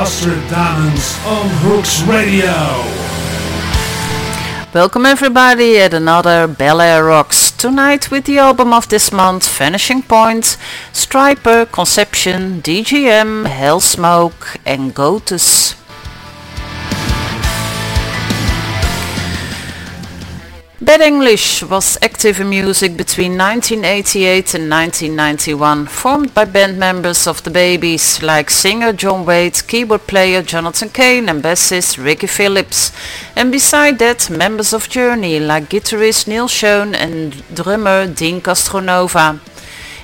Danem's on Hooks Radio. Welcome everybody at another Bel Air Rocks. Tonight with the album of this month, Vanishing Point, Stryper, Conception, DGM, Hellsmoke and Gotus. Bad English was active in music between 1988 and 1991, formed by band members of the Babys like singer John Waite, keyboard player Jonathan Cain and bassist Ricky Phillips. And beside that, members of Journey like guitarist Neal Schon and drummer Deen Castronovo.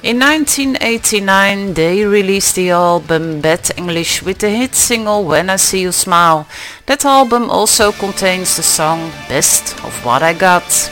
In 1989 they released the album Bad English with the hit single When I See You Smile. That album also contains the song Best of What I Got.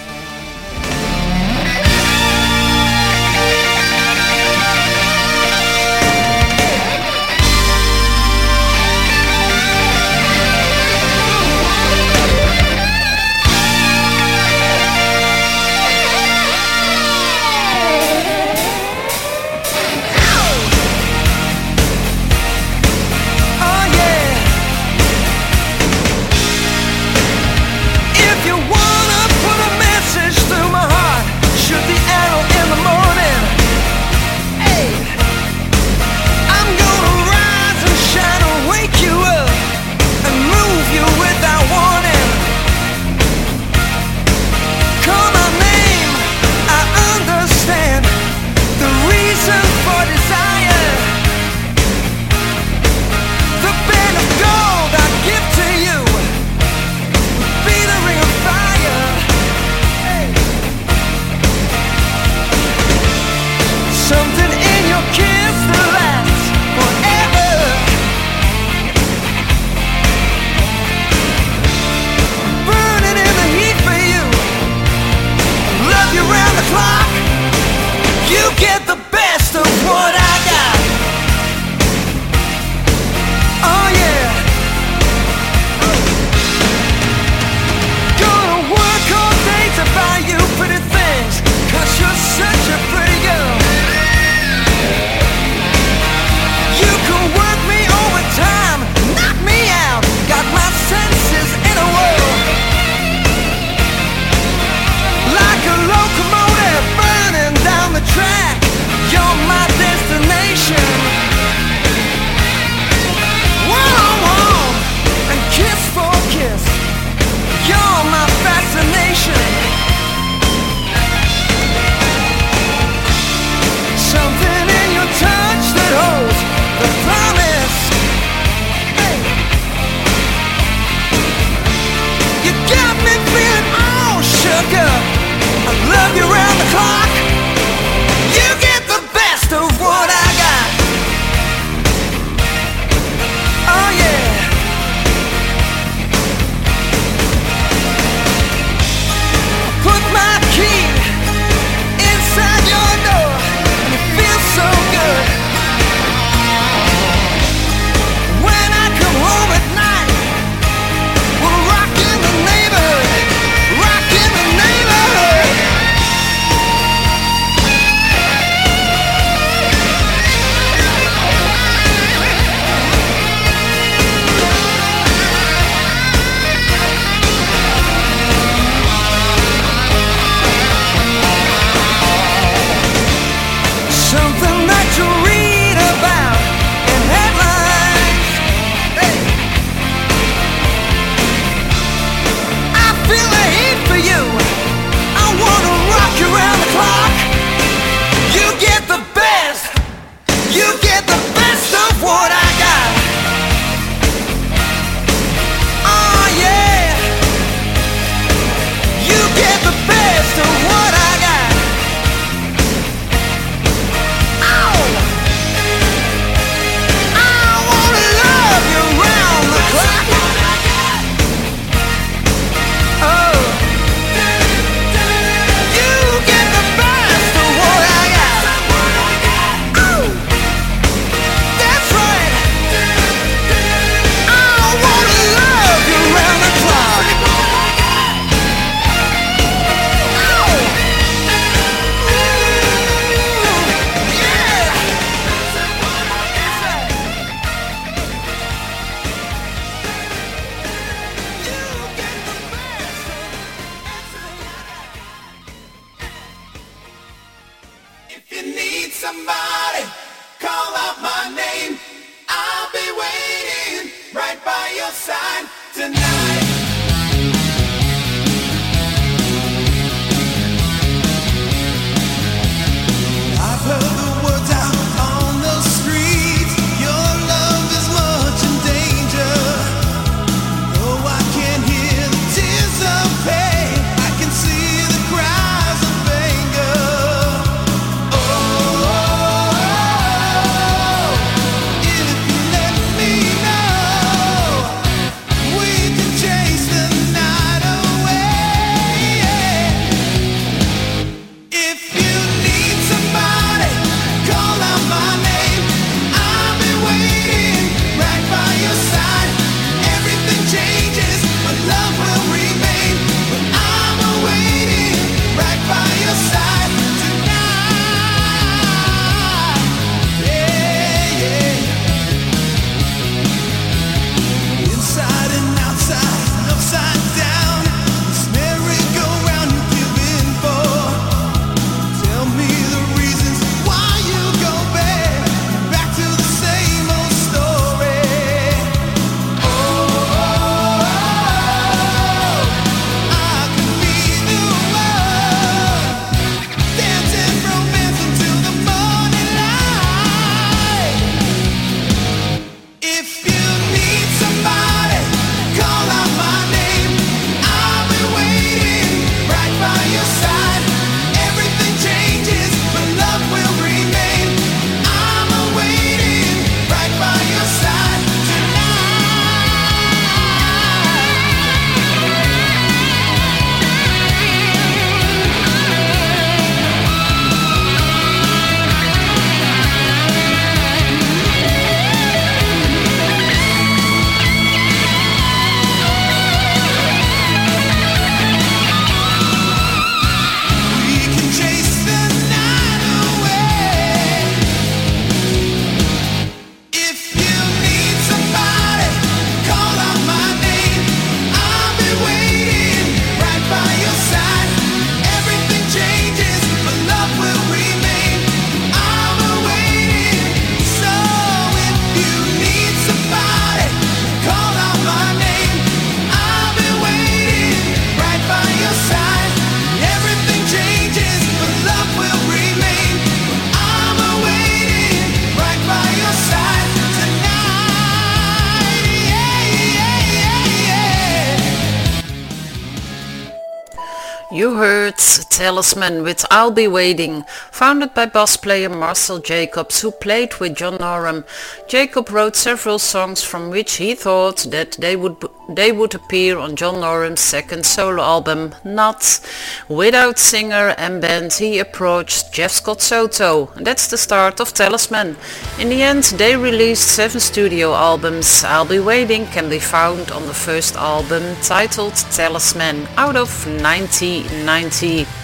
Talisman with I'll Be Waiting, founded by bass player Marcel Jacobs who played with John Norum. Jacob wrote several songs from which he thought that they would they would appear on John Norum's second solo album, Not. Without singer and band he approached Jeff Scott Soto. That's the start of Talisman. In the end they released seven studio albums. I'll Be Waiting can be found on the first album titled Talisman out of 1990.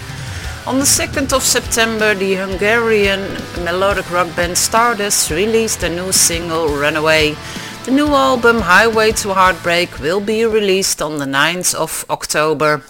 On the 2nd of September, the Hungarian melodic rock band Stardust released a new single, Runaway. The new album, Highway to Heartbreak, will be released on the 9th of October.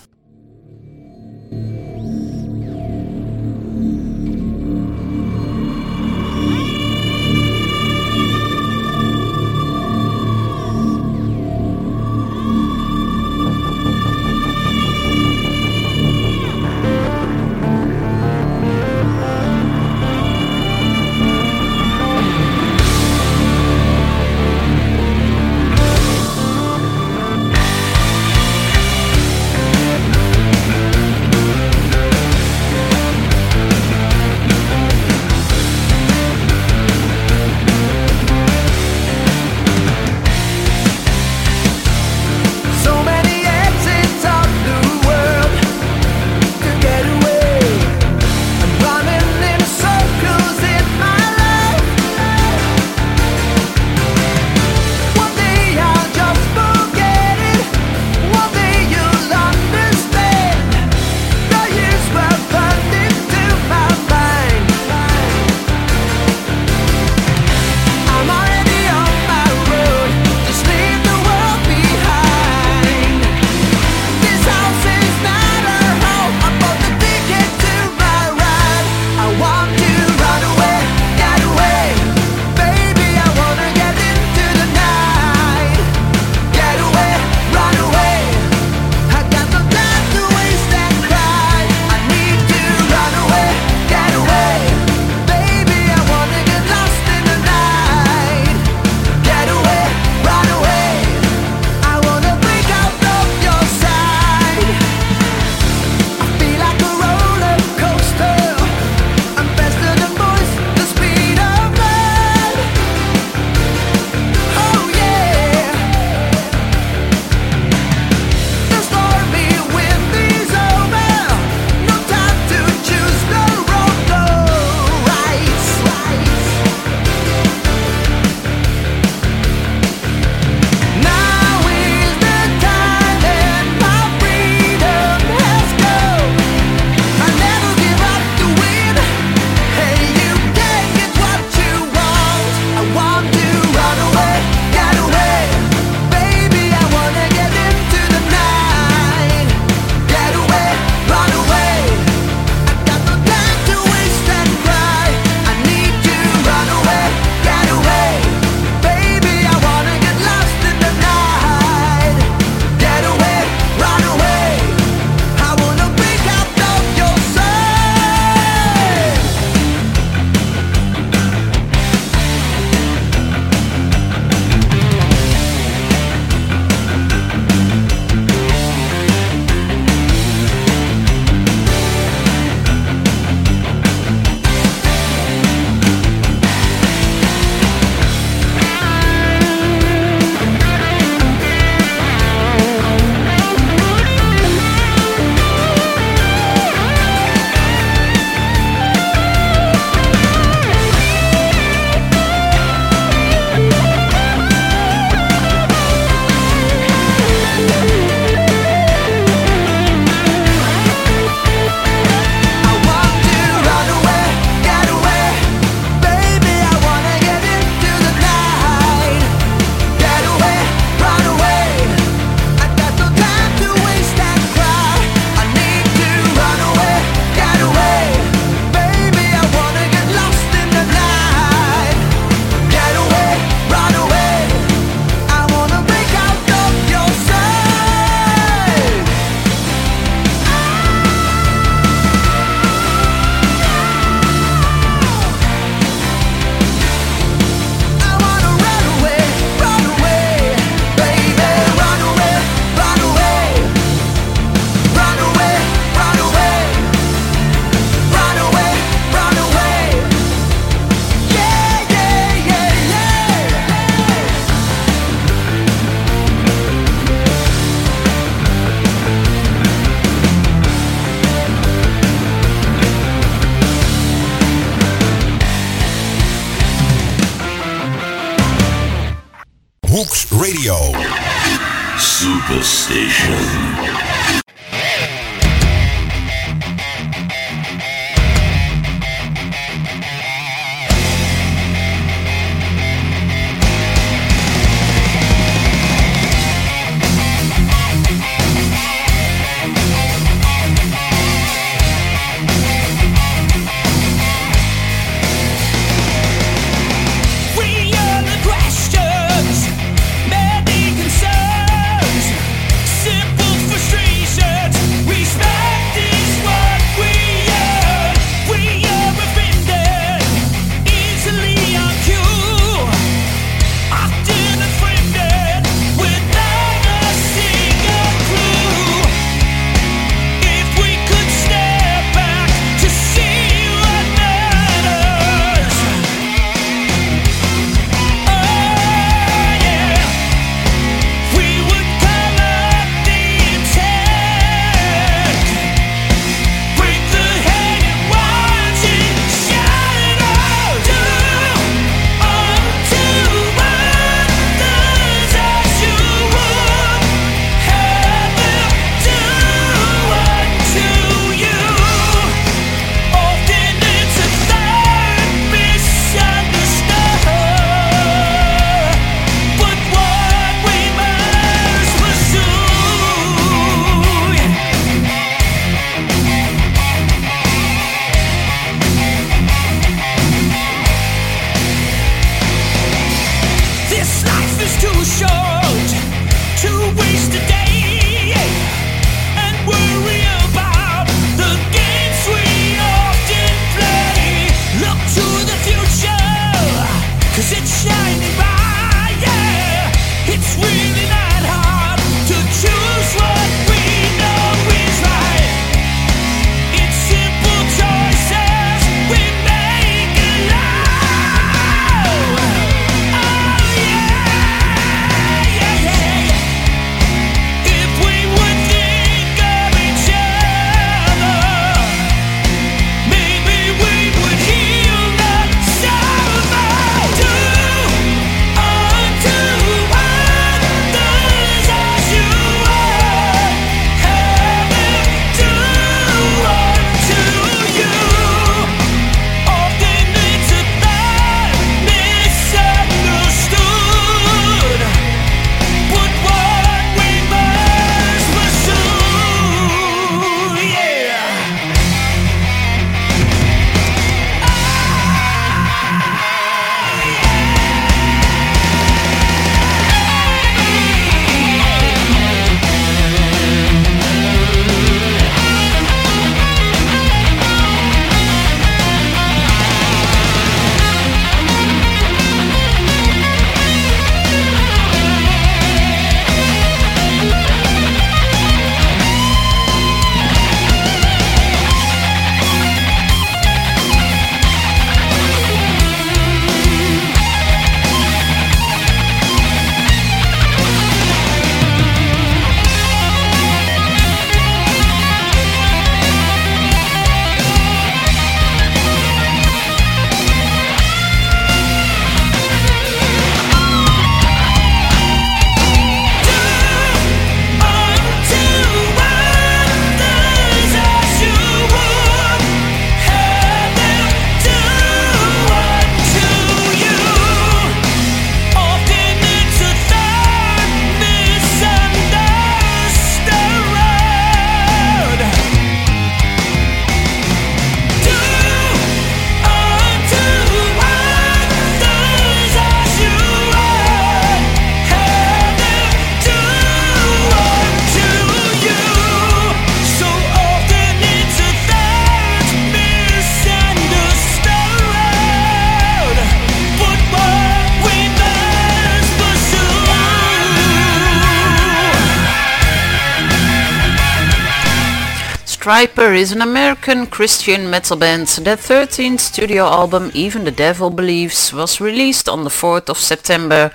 Stryper is an American Christian metal band. Their 13th studio album, Even the Devil Believes, was released on the 4th of September.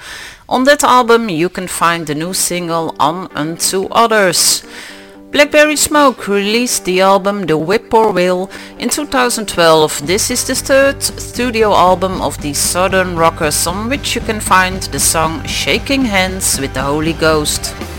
On that album you can find the new single Do Unto Others. Blackberry Smoke released the album The Whippoorwill in 2012. This is the third studio album of the Southern Rockers on which you can find the song Shaking Hands with the Holy Ghost.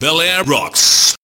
Bel Air rocks.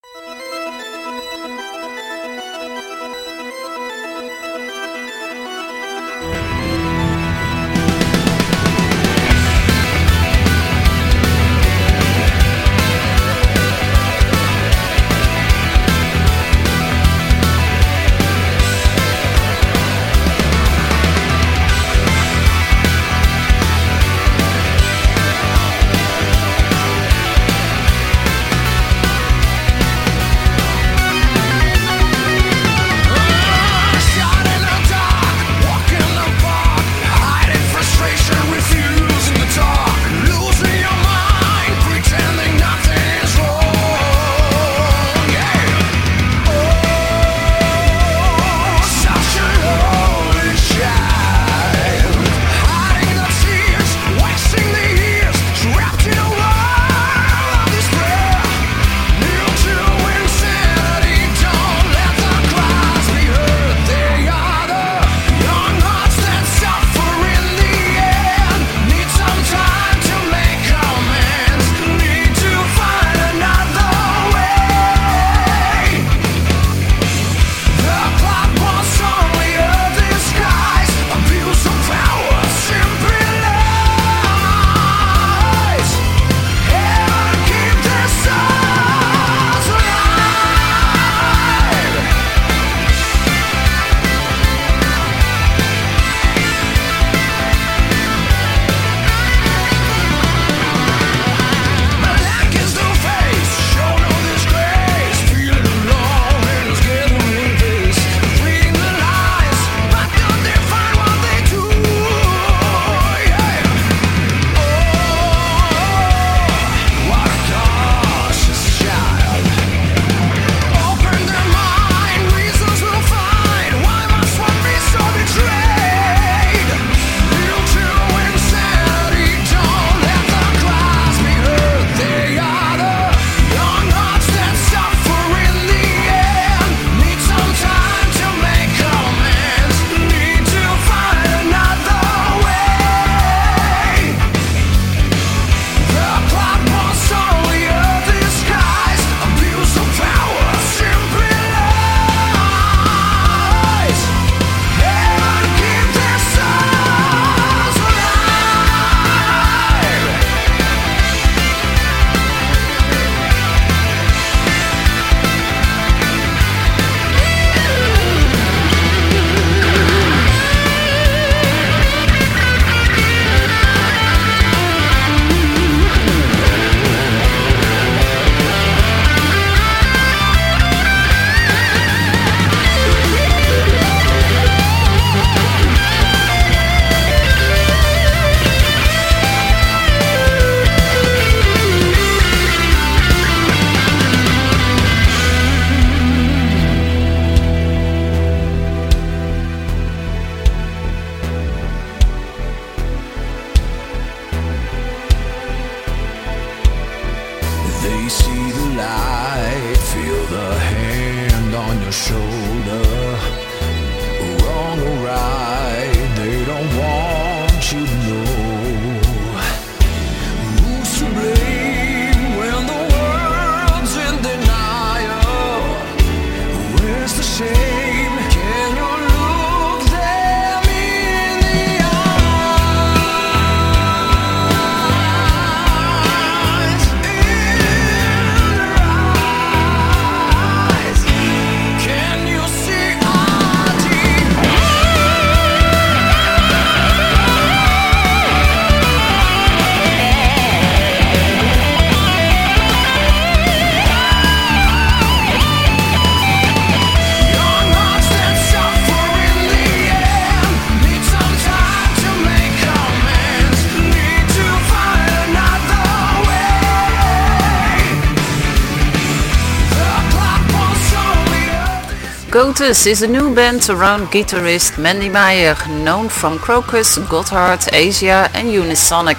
Me is a new band around guitarist Mandy Meyer, known from Krokus, Gotthard, Asia and Unisonic.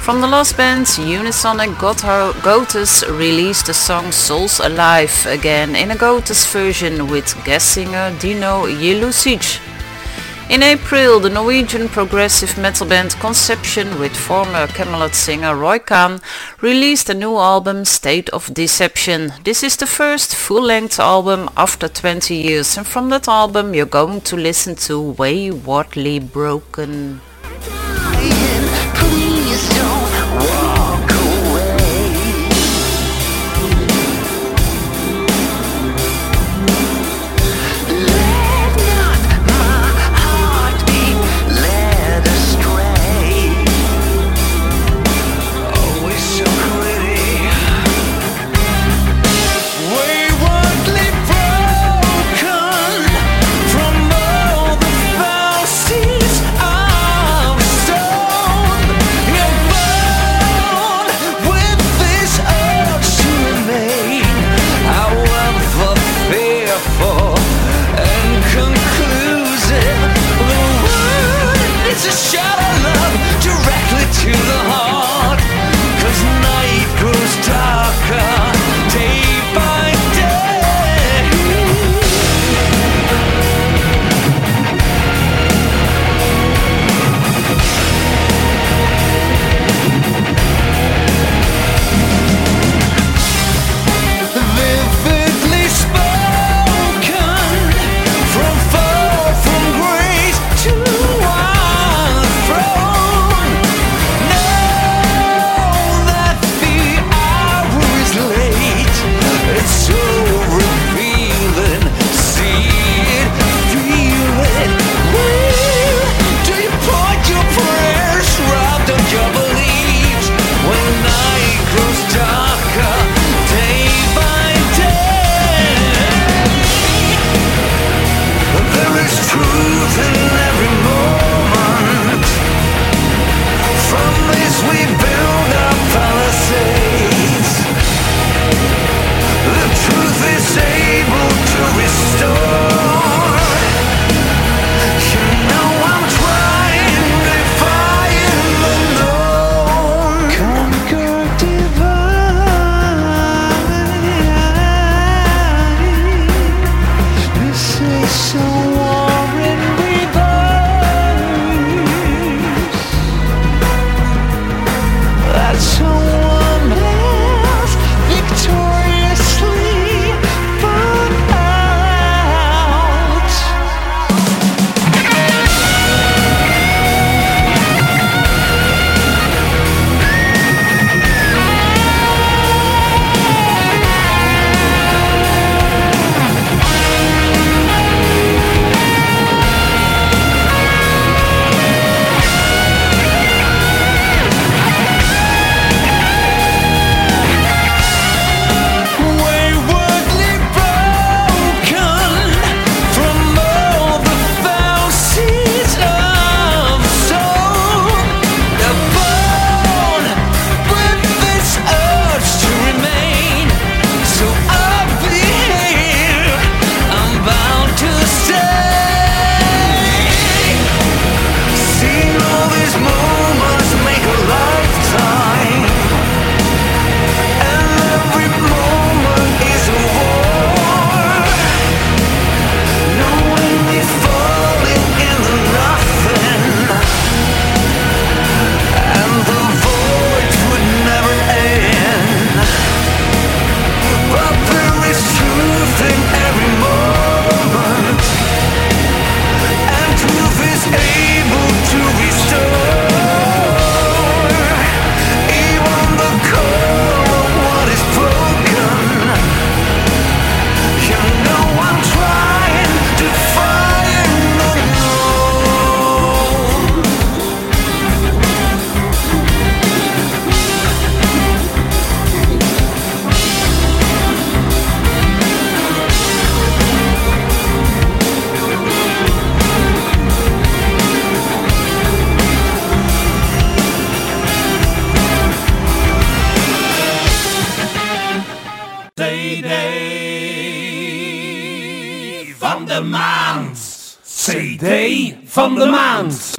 From the last band, Unisonic Gotus released the song Souls Alive again in a Gotus version with guest singer Dino Jelusic. In April, the Norwegian progressive metal band Conception with former Kamelot singer Roy Khan released a new album State of Deception. This is the first full-length album after 20 years and from that album you're going to listen to Waywardly Broken. De maand. CD van de maand.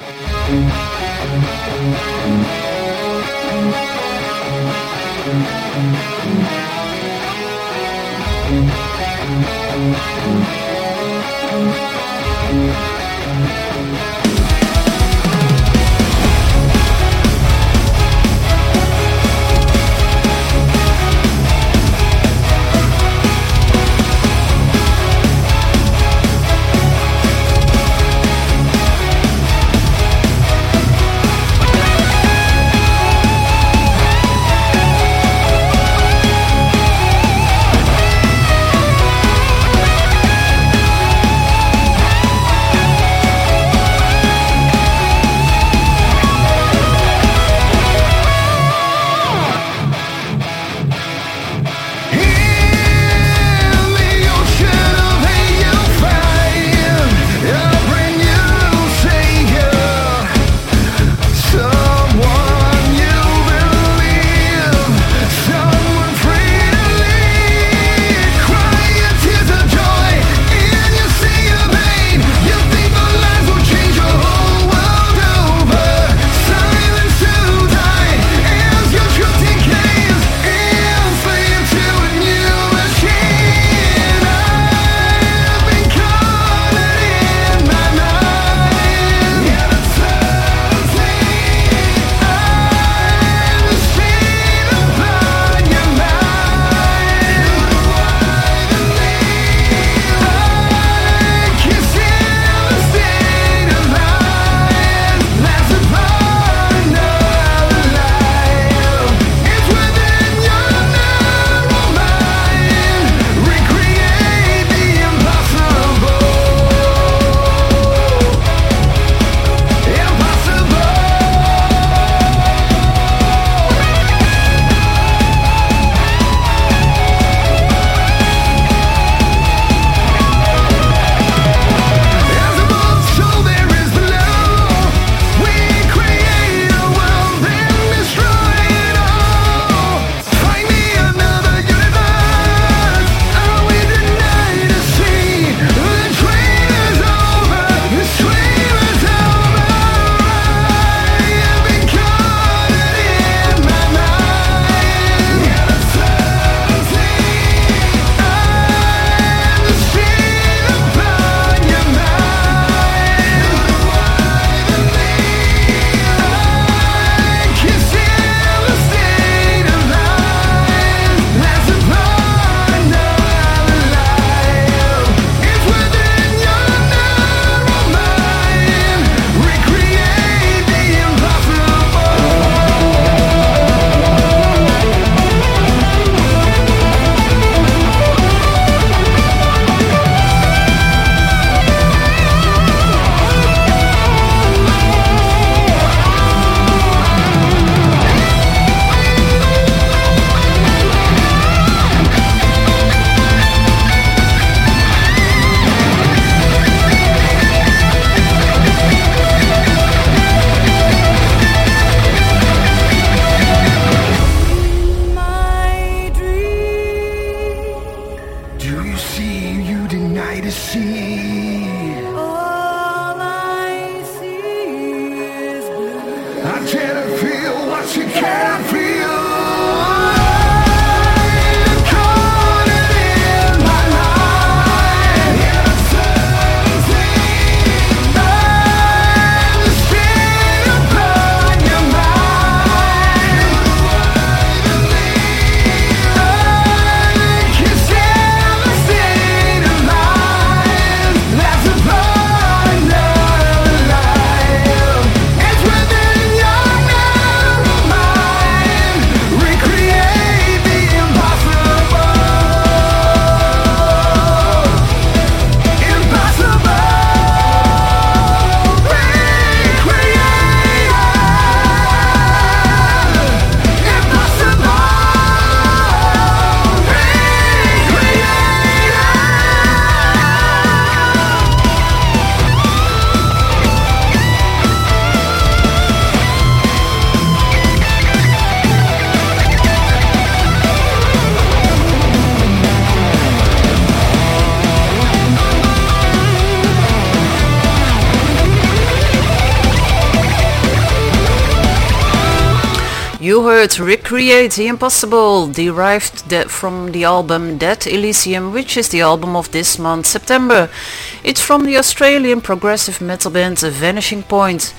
Do you see you deny to see? All I see is blue. I can't feel what you can't feel. Heard Recreate the Impossible, derived from the album Dead Elysium, which is the album of this month, September. It's from the Australian progressive metal band Vanishing Point.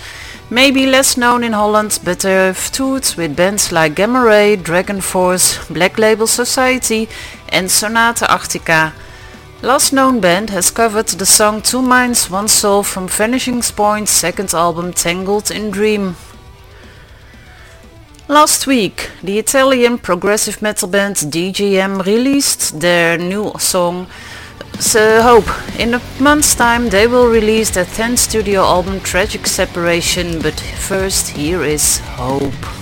Maybe less known in Holland, but they've toured with bands like Gamma Ray, Dragon Force, Black Label Society and Sonata Arctica. Last known band has covered the song Two Minds, One Soul from Vanishing Point's second album Tangled in Dream. Last week, the Italian progressive metal band DGM released their new song so Hope. In a month's time they will release their 10th studio album Tragic Separation, but first here is Hope.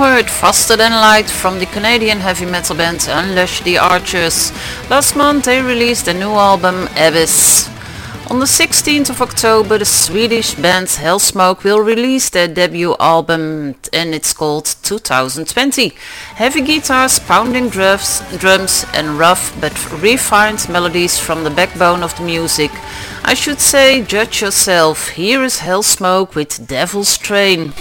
Heard Faster Than Light from the Canadian heavy metal band Unleash the Archers. Last month they released a new album, Abyss. On the 16th of October the Swedish band Hellsmoke will release their debut album and it's called 2020. Heavy guitars, pounding drums, drums and rough but refined melodies from the backbone of the music. I should say judge yourself. Here is Hellsmoke with Devil's Train.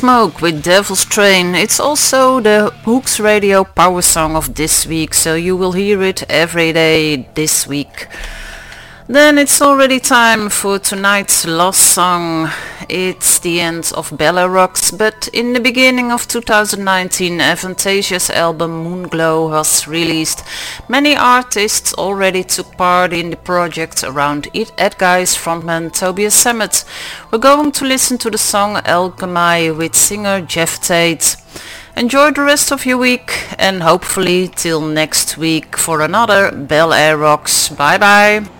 Hellsmoke with Devil's Train. It's also the Hooks Radio power song of this week, so you will hear it every day this week. Then it's already time for tonight's last song. It's the end of Bella Rocks, but in the beginning of 2019 Avantasia's album Moonglow was released. Many artists already took part in the project around it Edguy's frontman Tobias Sammet. We're going to listen to the song Alchemy with singer Geoff Tate. Enjoy the rest of your week and hopefully till next week for another Bel Air Rocks. Bye bye.